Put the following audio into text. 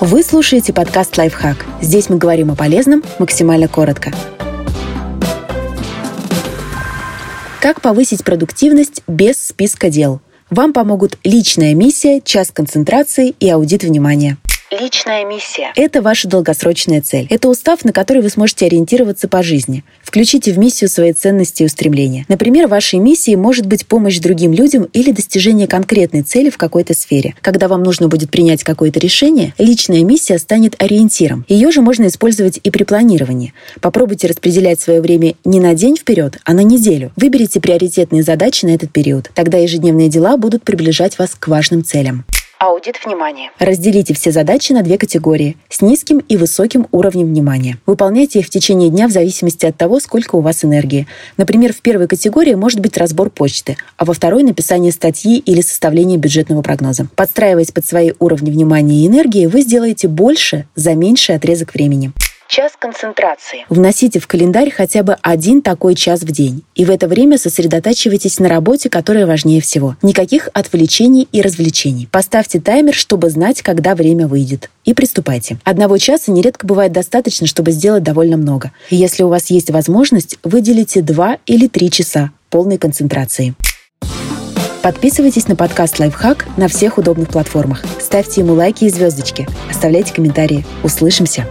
Вы слушаете подкаст «Лайфхак». Здесь мы говорим о полезном максимально коротко. Как повысить продуктивность без списка дел? Вам помогут личная миссия, час концентрации и аудит внимания. Личная миссия. Это ваша долгосрочная цель. Это устав, на который вы сможете ориентироваться по жизни. Включите в миссию свои ценности и устремления. Например, вашей миссией может быть помощь другим людям или достижение конкретной цели в какой-то сфере. Когда вам нужно будет принять какое-то решение, личная миссия станет ориентиром. Ее же можно использовать и при планировании. Попробуйте распределять свое время не на день вперед, а на неделю. Выберите приоритетные задачи на этот период. Тогда ежедневные дела будут приближать вас к важным целям. Аудит внимания. Разделите все задачи на две категории – с низким и высоким уровнем внимания. Выполняйте их в течение дня в зависимости от того, сколько у вас энергии. Например, в первой категории может быть разбор почты, а во второй – написание статьи или составление бюджетного прогноза. Подстраиваясь под свои уровни внимания и энергии, вы сделаете больше за меньший отрезок времени. Час концентрации. Вносите в календарь хотя бы один такой час в день. И в это время сосредотачивайтесь на работе, которая важнее всего. Никаких отвлечений и развлечений. Поставьте таймер, чтобы знать, когда время выйдет. И приступайте. Одного часа нередко бывает достаточно, чтобы сделать довольно много. Если у вас есть возможность, выделите два или три часа полной концентрации. Подписывайтесь на подкаст «Лайфхак» на всех удобных платформах. Ставьте ему лайки и звездочки. Оставляйте комментарии. Услышимся!